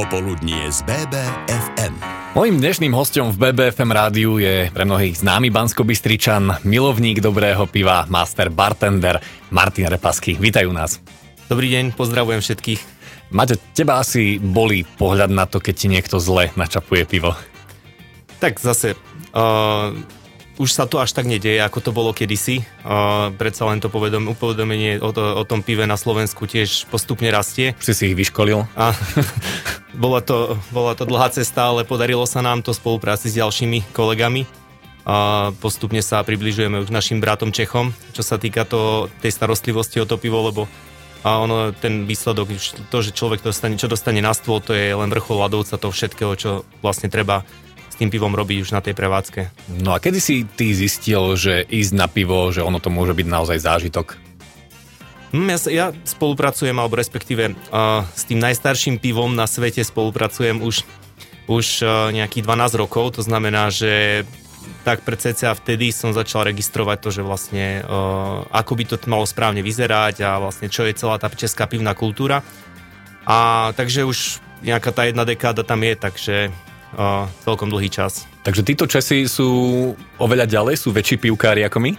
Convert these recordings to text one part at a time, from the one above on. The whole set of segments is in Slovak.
Popoludnie z BBFM. Mojím dnešným hostom v BBFM rádiu je pre mnohých známy bansko milovník dobrého piva, master bartender Martin Repasky. Vítajú nás. Dobrý deň, pozdravujem všetkých. Maťo, teba asi boli pohľad na to, keď ti niekto zle načapuje pivo. Tak zase, uh, už sa to až tak nedieje, ako to bolo kedysi. Uh, predsa len to povedom, upovedomenie o, to, o tom pive na Slovensku tiež postupne rastie. Si si ich vyškolil? A, bola, to, bola to dlhá cesta, ale podarilo sa nám to spolupráci s ďalšími kolegami. A postupne sa približujeme už našim bratom Čechom, čo sa týka to, tej starostlivosti o to pivo, lebo a ono, ten výsledok, to, že človek dostane, čo dostane na stôl, to je len vrchol ľadovca toho všetkého, čo vlastne treba tým pivom robiť už na tej prevádzke. No a kedy si ty zistil, že ísť na pivo, že ono to môže byť naozaj zážitok? Hm, ja, ja spolupracujem, alebo respektíve uh, s tým najstarším pivom na svete spolupracujem už, už uh, nejakých 12 rokov, to znamená, že tak pred cca vtedy som začal registrovať to, že vlastne uh, ako by to malo správne vyzerať a vlastne čo je celá tá česká pivná kultúra. A takže už nejaká tá jedna dekáda tam je, takže uh, celkom dlhý čas. Takže títo Česi sú oveľa ďalej, sú väčší pivkári ako my?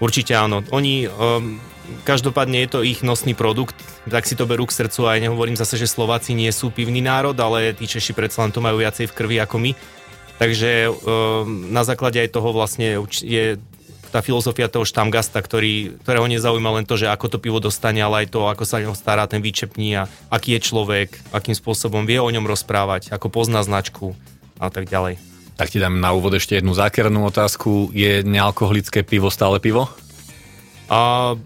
Určite áno. Oni, um, každopádne je to ich nosný produkt, tak si to berú k srdcu aj nehovorím zase, že Slováci nie sú pivný národ, ale tí Češi predsa len to majú viacej v krvi ako my. Takže um, na základe aj toho vlastne je tá filozofia toho štamgasta, ktorý, ktorého nezaujíma len to, že ako to pivo dostane, ale aj to, ako sa o ňom stará ten výčepní a aký je človek, akým spôsobom vie o ňom rozprávať, ako pozná značku a tak ďalej. Tak ti dám na úvod ešte jednu zákernú otázku. Je nealkoholické pivo stále pivo? A,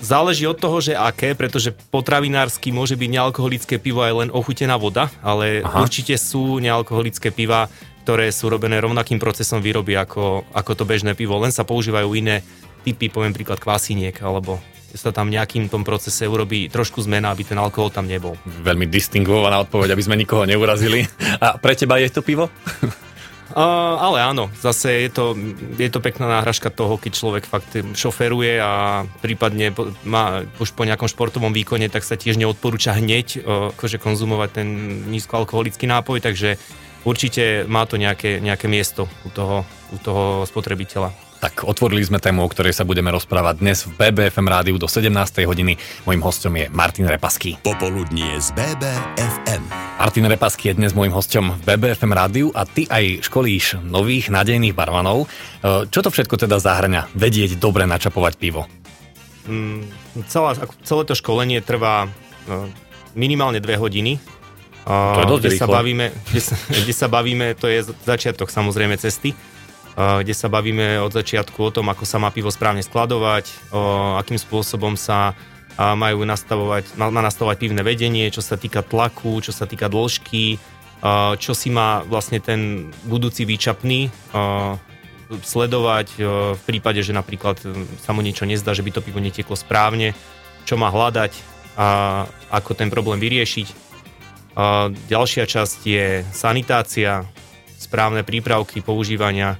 záleží od toho, že aké, pretože potravinársky môže byť nealkoholické pivo aj len ochutená voda, ale Aha. určite sú nealkoholické piva, ktoré sú robené rovnakým procesom výroby ako, ako to bežné pivo, len sa používajú iné typy, poviem príklad kvasiniek, alebo sa tam nejakým tom procese urobí trošku zmena, aby ten alkohol tam nebol. Veľmi distinguovaná odpoveď, aby sme nikoho neurazili. A pre teba je to pivo? Uh, ale áno, zase je to, je to pekná náhražka toho, keď človek fakt šoferuje a prípadne má už po nejakom športovom výkone, tak sa tiež neodporúča hneď uh, akože konzumovať ten nízkoalkoholický nápoj, takže určite má to nejaké, nejaké miesto u toho, u toho spotrebiteľa. Tak otvorili sme tému, o ktorej sa budeme rozprávať dnes v BBFM rádiu do 17. hodiny. Mojím hostom je Martin Repasky. Popoludnie z BBFM. Martin Repasky je dnes môjim hostom v BBFM rádiu a ty aj školíš nových nádejných barmanov. E, čo to všetko teda zahrňa? Vedieť dobre načapovať pivo? Mm, celá, celé to školenie trvá no, minimálne dve hodiny to je dosť kde sa, bavíme, kde, sa, kde sa bavíme, to je začiatok samozrejme cesty, kde sa bavíme od začiatku o tom, ako sa má pivo správne skladovať, o akým spôsobom sa majú nastavovať, má nastavovať pivné vedenie, čo sa týka tlaku, čo sa týka dĺžky, čo si má vlastne ten budúci výčapný sledovať v prípade, že napríklad sa mu niečo nezdá, že by to pivo netieklo správne, čo má hľadať a ako ten problém vyriešiť a ďalšia časť je sanitácia, správne prípravky používania.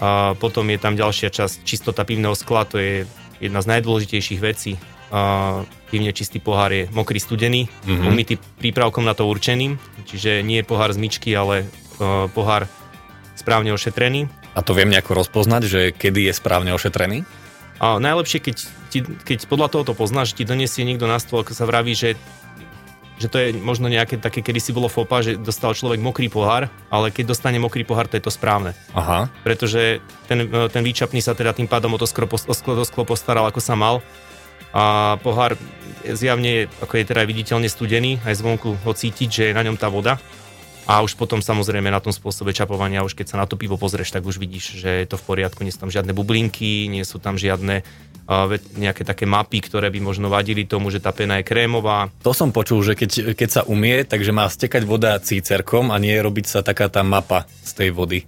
A potom je tam ďalšia časť čistota pivného skla, to je jedna z najdôležitejších vecí. A pivne čistý pohár je mokrý studený, mm-hmm. umytý prípravkom na to určeným, čiže nie je pohár z myčky, ale pohár správne ošetrený. A to viem nejako rozpoznať, že kedy je správne ošetrený? A najlepšie, keď, ti, keď podľa toho to poznáš, ti donesie niekto na stôl, ako sa vraví, že že to je možno nejaké také, kedy si bolo fopa, že dostal človek mokrý pohár, ale keď dostane mokrý pohár, to je to správne. Aha. Pretože ten, ten výčapný sa teda tým pádom o to sklo, o sklo, o sklo postaral, ako sa mal. A pohár zjavne, ako je teda viditeľne studený, aj zvonku ho cítiť, že je na ňom tá voda. A už potom samozrejme na tom spôsobe čapovania, už keď sa na to pivo pozrieš, tak už vidíš, že je to v poriadku, nie sú tam žiadne bublinky, nie sú tam žiadne nejaké také mapy, ktoré by možno vadili tomu, že tá pena je krémová. To som počul, že keď, keď sa umie, takže má stekať voda cícerkom a nie robiť sa taká tá mapa z tej vody.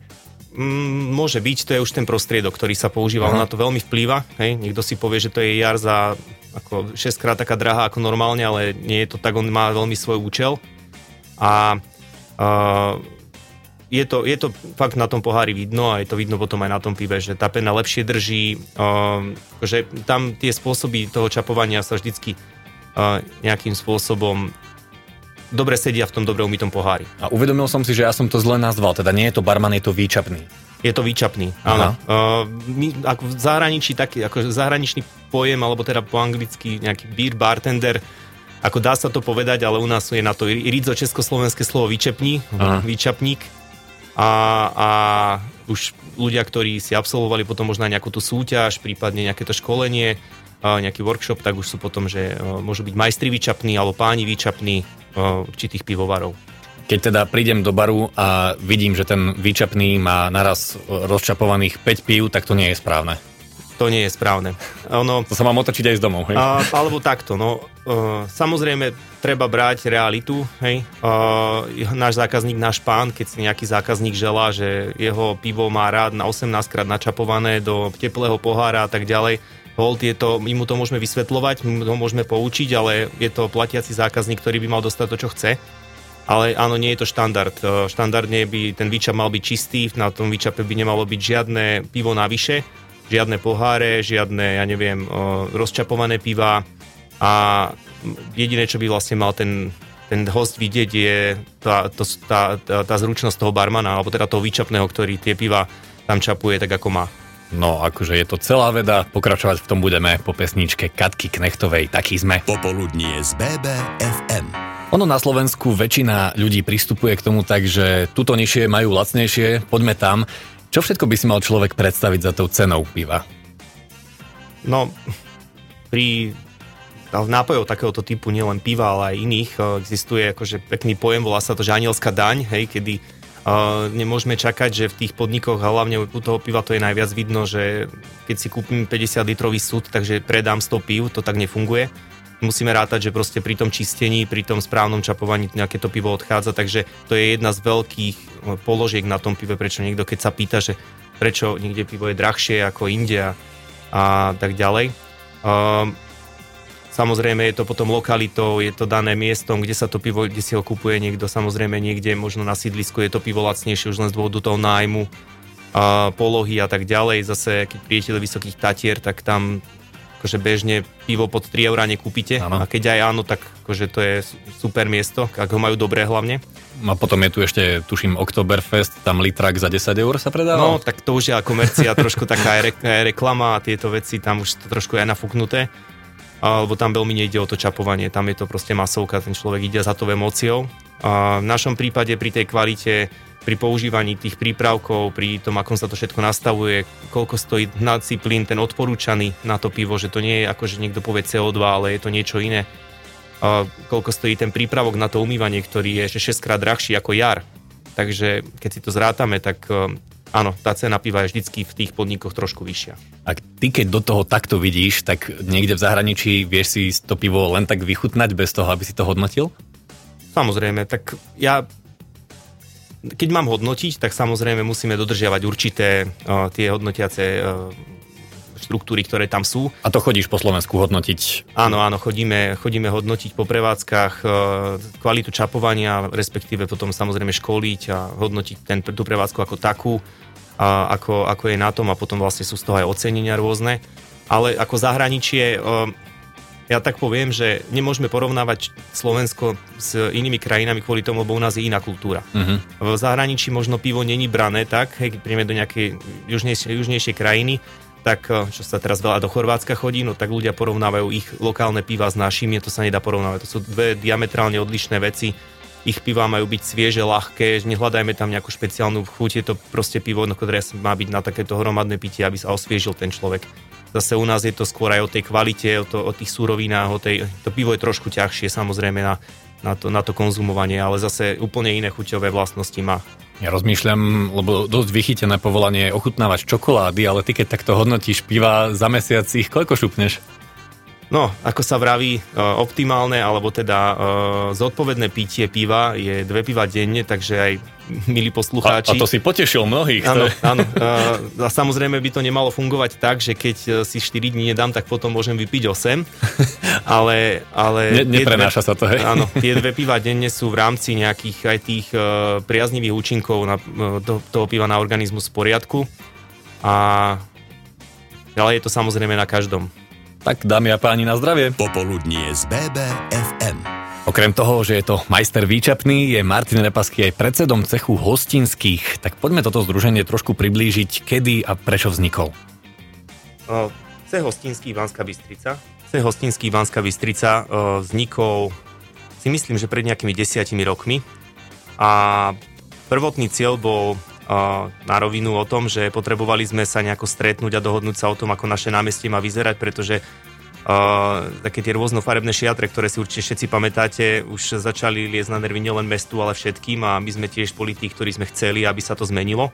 Mm, môže byť, to je už ten prostriedok, ktorý sa používa, na to veľmi vplýva. Hej? Niekto si povie, že to je jar za ako 6 krát taká drahá ako normálne, ale nie je to tak, on má veľmi svoj účel. A, a je to, je to fakt na tom pohári vidno a je to vidno potom aj na tom pive, že tá pena lepšie drží, uh, že tam tie spôsoby toho čapovania sa vždycky uh, nejakým spôsobom dobre sedia v tom dobre umytom pohári. A uvedomil som si, že ja som to zle nazval, teda nie je to barman, je to výčapný. Je to výčapný, áno. Uh, my, ako v zahraničí, taký, ako zahraničný pojem, alebo teda po anglicky nejaký beer bartender, ako dá sa to povedať, ale u nás je na to rizo československé slovo výčepní, výčapník. A, a už ľudia, ktorí si absolvovali potom možno nejakú tú súťaž, prípadne nejaké to školenie, nejaký workshop, tak už sú potom, že môžu byť majstri výčapní alebo páni výčapní určitých pivovarov. Keď teda prídem do baru a vidím, že ten výčapný má naraz rozčapovaných 5 pív, tak to nie je správne. To nie je správne. Ono, to sa mám otočiť aj z domov, hej? A, alebo takto, no. Uh, samozrejme, treba brať realitu, hej. Uh, náš zákazník, náš pán, keď si nejaký zákazník želá, že jeho pivo má rád na 18 krát načapované do teplého pohára a tak ďalej, Hold je to, my mu to môžeme vysvetľovať, my ho môžeme poučiť, ale je to platiaci zákazník, ktorý by mal dostať to, čo chce ale áno, nie je to štandard. E, štandardne by ten výčap mal byť čistý, na tom výčape by nemalo byť žiadne pivo navyše, žiadne poháre, žiadne, ja neviem, rozčapované piva a jediné, čo by vlastne mal ten, ten host vidieť je tá, to, tá, tá, tá zručnosť toho barmana, alebo teda toho výčapného, ktorý tie piva tam čapuje tak, ako má. No, akože je to celá veda, pokračovať v tom budeme po pesničke Katky Knechtovej, taký sme. Popoludnie z BBFM. Ono na Slovensku väčšina ľudí pristupuje k tomu tak, že tuto nižšie majú lacnejšie, poďme tam. Čo všetko by si mal človek predstaviť za tou cenou piva? No, pri nápojov takéhoto typu, nielen piva, ale aj iných, eh, existuje akože pekný pojem, volá sa to, že anielská daň, hej, kedy uh, nemôžeme čakať, že v tých podnikoch, hlavne u toho piva to je najviac vidno, že keď si kúpim 50 litrový súd, takže predám 100 piv, to tak nefunguje musíme rátať, že proste pri tom čistení, pri tom správnom čapovaní nejaké to pivo odchádza, takže to je jedna z veľkých no, položiek na tom pive, prečo niekto keď sa pýta, že prečo niekde pivo je drahšie ako India a tak ďalej. Um, Samozrejme je to potom lokalitou, je to dané miestom, kde sa to pivo, kde si ho kupuje niekto, samozrejme niekde možno na sídlisku je to pivo lacnejšie už len z dôvodu toho nájmu, a polohy a tak ďalej. Zase keď prijete do Vysokých Tatier, tak tam akože bežne pivo pod 3 eurá nekúpite. Ano. A keď aj áno, tak akože to je super miesto, ak ho majú dobré hlavne. A potom je tu ešte, tuším, Oktoberfest, tam litrak za 10 eur sa predáva? No, tak to už je komercia, trošku taká aj, re, aj reklama a tieto veci, tam už to trošku je nafúknuté. Lebo tam veľmi nejde o to čapovanie, tam je to proste masovka, ten človek ide za to emóciou. A v našom prípade pri tej kvalite pri používaní tých prípravkov, pri tom, akom sa to všetko nastavuje, koľko stojí hnací plyn, ten odporúčaný na to pivo, že to nie je ako, že niekto povie CO2, ale je to niečo iné. A koľko stojí ten prípravok na to umývanie, ktorý je ešte 6 krát drahší ako jar. Takže keď si to zrátame, tak e, áno, tá cena piva je vždycky v tých podnikoch trošku vyššia. A ty keď do toho takto vidíš, tak niekde v zahraničí vieš si to pivo len tak vychutnať bez toho, aby si to hodnotil? Samozrejme, tak ja keď mám hodnotiť, tak samozrejme musíme dodržiavať určité uh, tie hodnotiace uh, štruktúry, ktoré tam sú. A to chodíš po Slovensku hodnotiť? Áno, áno, chodíme, chodíme hodnotiť po prevádzkach uh, kvalitu čapovania, respektíve potom samozrejme školiť a hodnotiť ten, tú prevádzku ako takú, a ako, ako je na tom a potom vlastne sú z toho aj ocenenia rôzne. Ale ako zahraničie, ja tak poviem, že nemôžeme porovnávať Slovensko s inými krajinami kvôli tomu, lebo u nás je iná kultúra. Uh-huh. V zahraničí možno pivo není brané tak, keď príjeme do nejakej južnejšej, južnejšej krajiny, tak eh, čo sa teraz veľa do Chorvátska chodí, no tak ľudia porovnávajú ich lokálne piva s našimi, to sa nedá porovnávať. To sú dve diametrálne odlišné veci. Ich piva majú byť svieže, ľahké, nehľadajme tam nejakú špeciálnu chuť, je to proste pivo, ktoré má byť na takéto hromadné pitie, aby sa osviežil ten človek. Zase u nás je to skôr aj o tej kvalite, o, to, o tých súrovinách, o tej, to pivo je trošku ťažšie samozrejme na, na, to, na to konzumovanie, ale zase úplne iné chuťové vlastnosti má. Ja rozmýšľam, lebo dosť vychytené povolanie je ochutnávať čokolády, ale ty keď takto hodnotíš piva za mesiac ich koľko šupneš? No, ako sa vraví, e, optimálne alebo teda e, zodpovedné pitie piva je dve piva denne, takže aj milí poslucháči. A, a to si potešil mnohých. Áno, áno. E, a samozrejme by to nemalo fungovať tak, že keď si 4 dní nedám, tak potom môžem vypiť 8. Ale... ale ne, neprenáša dve, sa to, hej? Áno, tie dve piva denne sú v rámci nejakých aj tých priaznivých účinkov na, to, toho piva na organizmus v poriadku. A ale je to samozrejme na každom. Tak dámy a páni, na zdravie. Popoludnie z BBFM. Okrem toho, že je to majster výčapný, je Martin Repasky aj predsedom cechu hostinských. Tak poďme toto združenie trošku priblížiť, kedy a prečo vznikol. Cech hostinský Banská Bystrica. Cech hostinský Banská Bystrica vznikol si myslím, že pred nejakými desiatimi rokmi. A prvotný cieľ bol na rovinu o tom, že potrebovali sme sa nejako stretnúť a dohodnúť sa o tom, ako naše námestie má vyzerať, pretože Také tie rôznofarebné šiatre, ktoré si určite všetci pamätáte, už začali liesť na nervy nielen mestu, ale všetkým a my sme tiež boli tí, ktorí sme chceli, aby sa to zmenilo.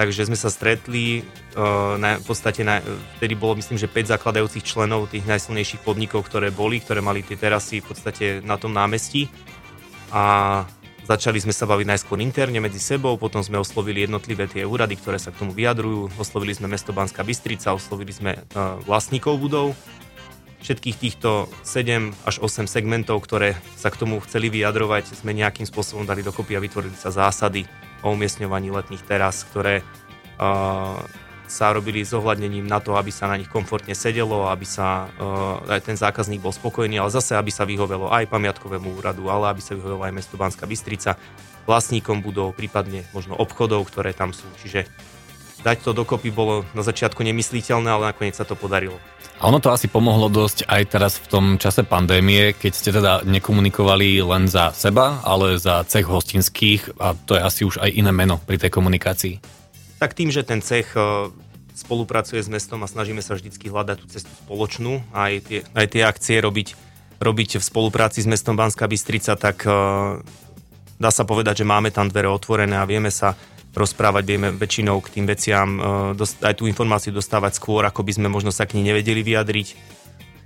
Takže sme sa stretli, uh, na, v podstate na, vtedy bolo myslím, že 5 zakladajúcich členov tých najsilnejších podnikov, ktoré boli, ktoré mali tie terasy v podstate na tom námestí. A Začali sme sa baviť najskôr interne medzi sebou, potom sme oslovili jednotlivé tie úrady, ktoré sa k tomu vyjadrujú. Oslovili sme mesto Banská Bystrica, oslovili sme uh, vlastníkov budov, všetkých týchto 7 až 8 segmentov, ktoré sa k tomu chceli vyjadrovať, sme nejakým spôsobom dali dokopy a vytvorili sa zásady o umiestňovaní letných teras, ktoré uh, sa robili s ohľadnením na to, aby sa na nich komfortne sedelo, aby sa uh, aj ten zákazník bol spokojný, ale zase, aby sa vyhovelo aj pamiatkovému úradu, ale aby sa vyhovelo aj mesto Banská Bystrica, vlastníkom budov, prípadne možno obchodov, ktoré tam sú. Čiže dať to dokopy bolo na začiatku nemysliteľné, ale nakoniec sa to podarilo. A ono to asi pomohlo dosť aj teraz v tom čase pandémie, keď ste teda nekomunikovali len za seba, ale za cech hostinských a to je asi už aj iné meno pri tej komunikácii. Tak tým, že ten cech e, spolupracuje s mestom a snažíme sa vždycky hľadať tú cestu spoločnú a aj tie, aj tie akcie robiť, robiť v spolupráci s mestom Banská Bystrica, tak e, dá sa povedať, že máme tam dvere otvorené a vieme sa rozprávať, vieme väčšinou k tým veciam e, aj tú informáciu dostávať skôr, ako by sme možno sa k ní nevedeli vyjadriť.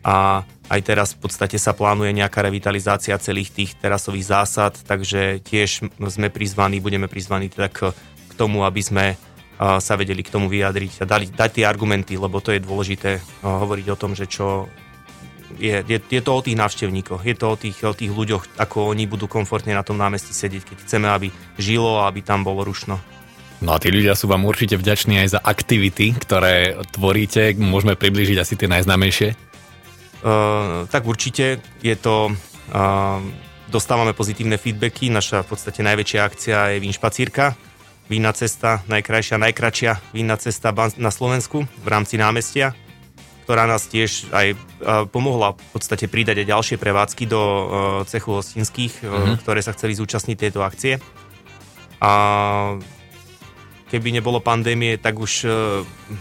A aj teraz v podstate sa plánuje nejaká revitalizácia celých tých terasových zásad, takže tiež sme prizvaní, budeme prizvaní teda k, k tomu, aby sme e, sa vedeli k tomu vyjadriť a dali, dať tie argumenty, lebo to je dôležité e, hovoriť o tom, že čo je, je, je to o tých návštevníkoch, je to o tých, o tých ľuďoch, ako oni budú komfortne na tom námestí sedieť, keď chceme, aby žilo a aby tam bolo rušno. No a tí ľudia sú vám určite vďační aj za aktivity, ktoré tvoríte. Môžeme približiť asi tie najznámejšie? Uh, tak určite je to... Uh, dostávame pozitívne feedbacky. Naša v podstate najväčšia akcia je Vínšpacírka. Vínna cesta, najkrajšia, najkračšia vínna cesta na Slovensku v rámci námestia, ktorá nás tiež aj pomohla v podstate pridať aj ďalšie prevádzky do cechu hostinských, uh-huh. ktoré sa chceli zúčastniť tejto akcie. A keby nebolo pandémie, tak už e,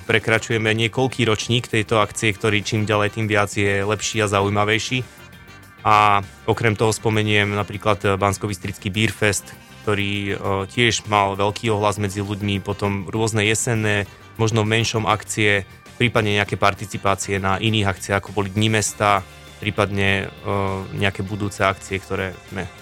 prekračujeme niekoľký ročník tejto akcie, ktorý čím ďalej tým viac je lepší a zaujímavejší. A okrem toho spomeniem napríklad e, bansko Beer Fest, ktorý e, tiež mal veľký ohlas medzi ľuďmi, potom rôzne jesenné, možno v menšom akcie, prípadne nejaké participácie na iných akciách, ako boli Dni mesta, prípadne nejaké budúce akcie, ktoré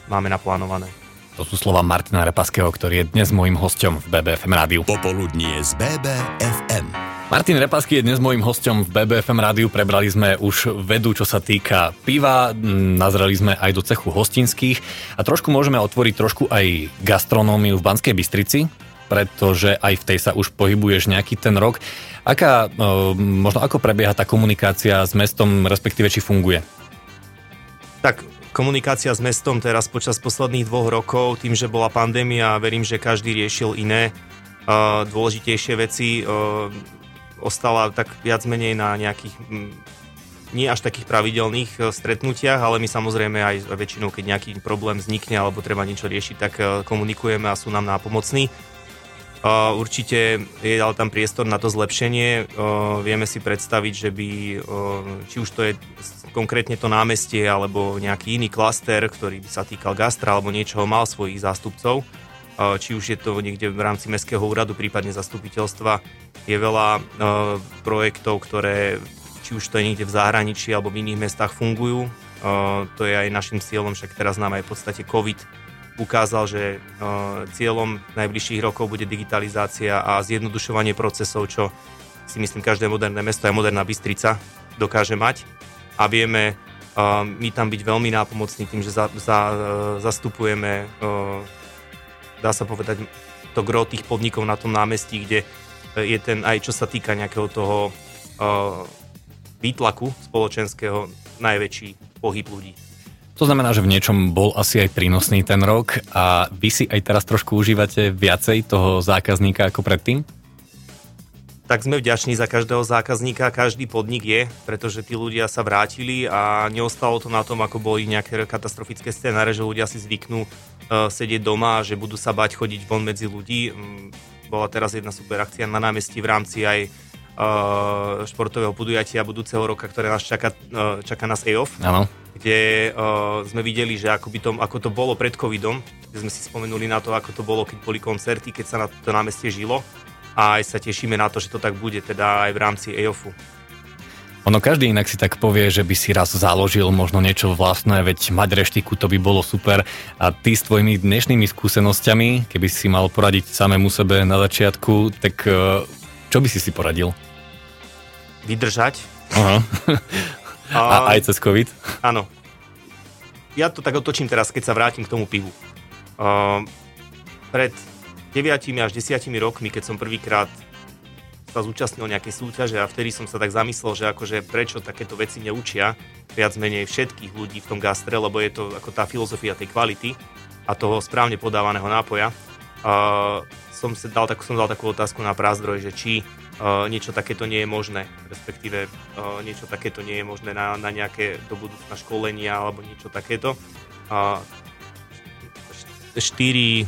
máme naplánované. To sú slova Martina Repaského, ktorý je dnes môjim hostom v BBFM rádiu. Popoludnie z BBFM. Martin Repasky je dnes môjim hostom v BBFM rádiu. Prebrali sme už vedu, čo sa týka piva, nazreli sme aj do cechu hostinských a trošku môžeme otvoriť trošku aj gastronómiu v Banskej Bystrici, pretože aj v tej sa už pohybuješ nejaký ten rok. Aká, e, možno ako prebieha tá komunikácia s mestom, respektíve či funguje? Tak komunikácia s mestom teraz počas posledných dvoch rokov, tým, že bola pandémia, verím, že každý riešil iné uh, dôležitejšie veci. Uh, ostala tak viac menej na nejakých m, nie až takých pravidelných uh, stretnutiach, ale my samozrejme aj väčšinou, keď nejaký problém vznikne alebo treba niečo riešiť, tak komunikujeme a sú nám nápomocní. Určite je ale tam priestor na to zlepšenie. Uh, vieme si predstaviť, že by, uh, či už to je konkrétne to námestie alebo nejaký iný klaster, ktorý by sa týkal gastra alebo niečoho, mal svojich zástupcov. Či už je to niekde v rámci Mestského úradu, prípadne zastupiteľstva. Je veľa projektov, ktoré či už to je niekde v zahraničí alebo v iných mestách fungujú. To je aj našim cieľom, však teraz nám aj v podstate COVID ukázal, že cieľom najbližších rokov bude digitalizácia a zjednodušovanie procesov, čo si myslím každé moderné mesto a moderná Bystrica dokáže mať. A vieme my tam byť veľmi nápomocní tým, že za, za, zastupujeme, dá sa povedať, to gro tých podnikov na tom námestí, kde je ten aj čo sa týka nejakého toho výtlaku spoločenského najväčší pohyb ľudí. To znamená, že v niečom bol asi aj prínosný ten rok a vy si aj teraz trošku užívate viacej toho zákazníka ako predtým? Tak sme vďační za každého zákazníka, každý podnik je, pretože tí ľudia sa vrátili a neostalo to na tom, ako boli nejaké katastrofické scenáre, že ľudia si zvyknú uh, sedieť doma a že budú sa bať chodiť von medzi ľudí. Um, bola teraz jedna super akcia na námestí v rámci aj športového podujatia budúceho roka, ktoré nás čaká, uh, čaká nás EOF. Áno kde uh, sme videli, že ako, by to, ako to bolo pred covidom, kde sme si spomenuli na to, ako to bolo, keď boli koncerty, keď sa na to námestie žilo a aj sa tešíme na to, že to tak bude, teda aj v rámci EOFu. Ono každý inak si tak povie, že by si raz založil možno niečo vlastné, veď mať reštiku to by bolo super. A ty s tvojimi dnešnými skúsenosťami, keby si mal poradiť samému sebe na začiatku, tak uh, čo by si si poradil? Vydržať. Aha. A, a aj cez COVID? Áno. Ja to tak otočím teraz, keď sa vrátim k tomu pivu. Uh, pred 9 až 10 rokmi, keď som prvýkrát sa zúčastnil nejakej súťaže a vtedy som sa tak zamyslel, že akože prečo takéto veci neučia viac menej všetkých ľudí v tom gastre, lebo je to ako tá filozofia tej kvality a toho správne podávaného nápoja. Uh, som, sa dal, tak, som dal takú otázku na prázdroj, že či uh, niečo takéto nie je možné, respektíve uh, niečo takéto nie je možné na, na nejaké do budúcna školenia alebo niečo takéto. Uh, 4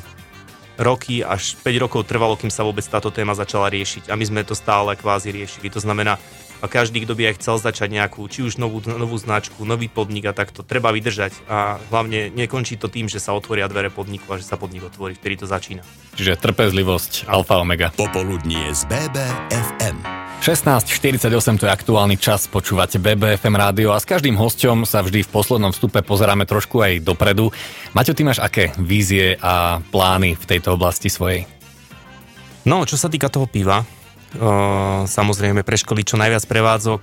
roky až 5 rokov trvalo, kým sa vôbec táto téma začala riešiť a my sme to stále kvázi riešili. To znamená, a každý, kto by aj chcel začať nejakú, či už novú, novú značku, nový podnik a takto, treba vydržať a hlavne nekončí to tým, že sa otvoria dvere podniku a že sa podnik otvorí, vtedy to začína. Čiže trpezlivosť, alfa omega. Popoludnie z BBFM. 16.48 to je aktuálny čas, počúvate BBFM rádio a s každým hosťom sa vždy v poslednom vstupe pozeráme trošku aj dopredu. Maťo, ty máš aké vízie a plány v tejto oblasti svojej? No, čo sa týka toho piva, samozrejme preškoliť čo najviac prevádzok,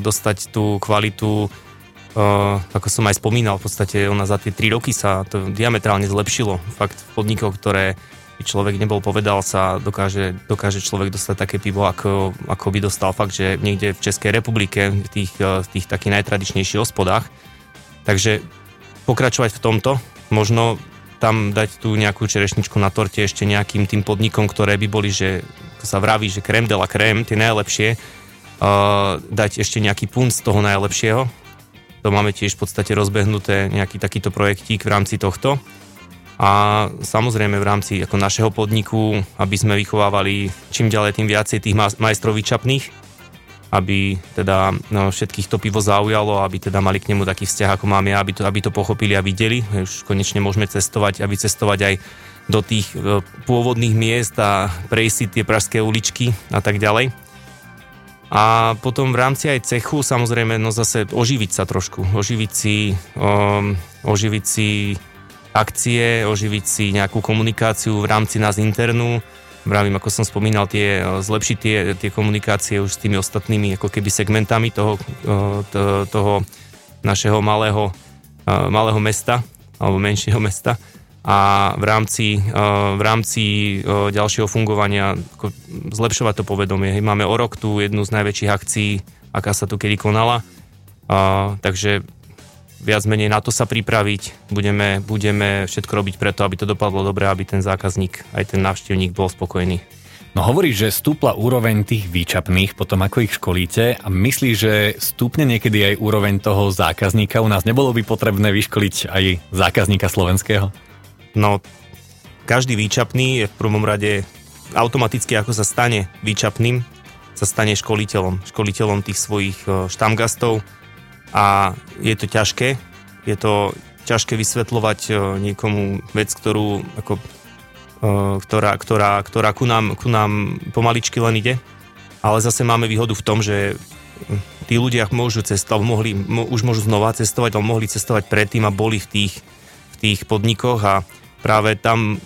dostať tú kvalitu, ako som aj spomínal, v podstate ona za tie 3 roky sa to diametrálne zlepšilo. Fakt v podnikoch, ktoré by človek nebol povedal, sa dokáže, dokáže človek dostať také pivo, ako, ako by dostal fakt, že niekde v Českej republike, v tých, v tých takých najtradičnejších hospodách. Takže pokračovať v tomto, možno tam dať tú nejakú čerešničku na torte ešte nejakým tým podnikom, ktoré by boli, že ako sa vraví, že krem de la krem, tie najlepšie, uh, dať ešte nejaký punt z toho najlepšieho. To máme tiež v podstate rozbehnuté nejaký takýto projektík v rámci tohto. A samozrejme v rámci ako našeho podniku, aby sme vychovávali čím ďalej tým viacej tých majstrov vyčapných, aby teda no, všetkých to pivo zaujalo, aby teda mali k nemu taký vzťah, ako máme, aby to, aby to pochopili a videli. Už konečne môžeme cestovať a vycestovať aj do tých e, pôvodných miest a prejsť si tie pražské uličky a tak ďalej. A potom v rámci aj cechu samozrejme no zase oživiť sa trošku, oživiť si, um, oživiť si akcie, oživiť si nejakú komunikáciu v rámci nás internú, vravím, ako som spomínal, tie, eh, zlepšiť tie, tie komunikácie už s tými ostatnými ako keby segmentami toho, eh, toho našeho malého, malého mesta alebo menšieho mesta a v rámci, v rámci ďalšieho fungovania zlepšovať to povedomie. Máme o rok tu jednu z najväčších akcií, aká sa tu kedy konala, takže viac menej na to sa pripraviť. Budeme, budeme všetko robiť preto, aby to dopadlo dobre, aby ten zákazník, aj ten návštevník bol spokojný. No hovoríš, že stúpla úroveň tých výčapných potom ako ich školíte a myslíš, že stúpne niekedy aj úroveň toho zákazníka? U nás nebolo by potrebné vyškoliť aj zákazníka slovenského? No, každý výčapný je v prvom rade automaticky, ako sa stane výčapným, sa stane školiteľom. Školiteľom tých svojich e, štamgastov, a je to ťažké. Je to ťažké vysvetľovať e, niekomu vec, ktorú, ako, e, ktorá, ktorá, ktorá ku, nám, ku nám pomaličky len ide. Ale zase máme výhodu v tom, že tí ľudia môžu cestovať, mohli, už môžu znova cestovať, ale mohli cestovať predtým a boli v tých, v tých podnikoch a práve tam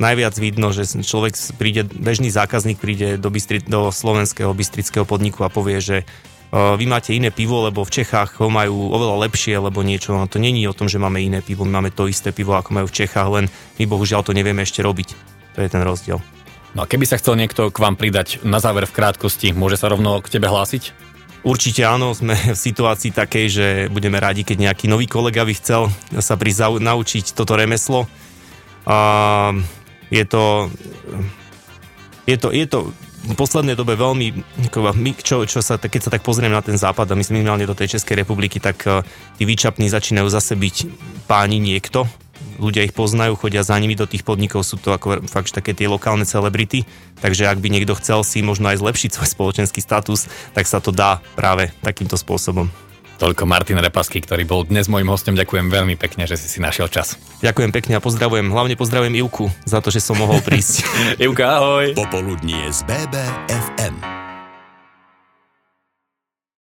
najviac vidno, že človek príde, bežný zákazník príde do, Bystri, do slovenského bystrického podniku a povie, že vy máte iné pivo, lebo v Čechách ho majú oveľa lepšie, lebo niečo. No to není o tom, že máme iné pivo, my máme to isté pivo, ako majú v Čechách, len my bohužiaľ to nevieme ešte robiť. To je ten rozdiel. No a keby sa chcel niekto k vám pridať na záver v krátkosti, môže sa rovno k tebe hlásiť? Určite áno, sme v situácii takej, že budeme radi, keď nejaký nový kolega by chcel sa prísť naučiť toto remeslo. A je to, je to, je to v poslednej dobe veľmi, čo, čo sa, keď sa tak pozriem na ten západ a myslím minimálne do tej Českej republiky, tak eh, tí výčapní začínajú zase byť páni niekto, ľudia ich poznajú, chodia za nimi do tých podnikov, sú to ako fakt také tie lokálne celebrity, takže ak by niekto chcel si možno aj zlepšiť svoj spoločenský status, tak sa to dá práve takýmto spôsobom. Toľko Martin Repasky, ktorý bol dnes môjim hostom. Ďakujem veľmi pekne, že si si našiel čas. Ďakujem pekne a pozdravujem. Hlavne pozdravujem Ivku za to, že som mohol prísť. Ivka, ahoj. Popoludnie z BBFM.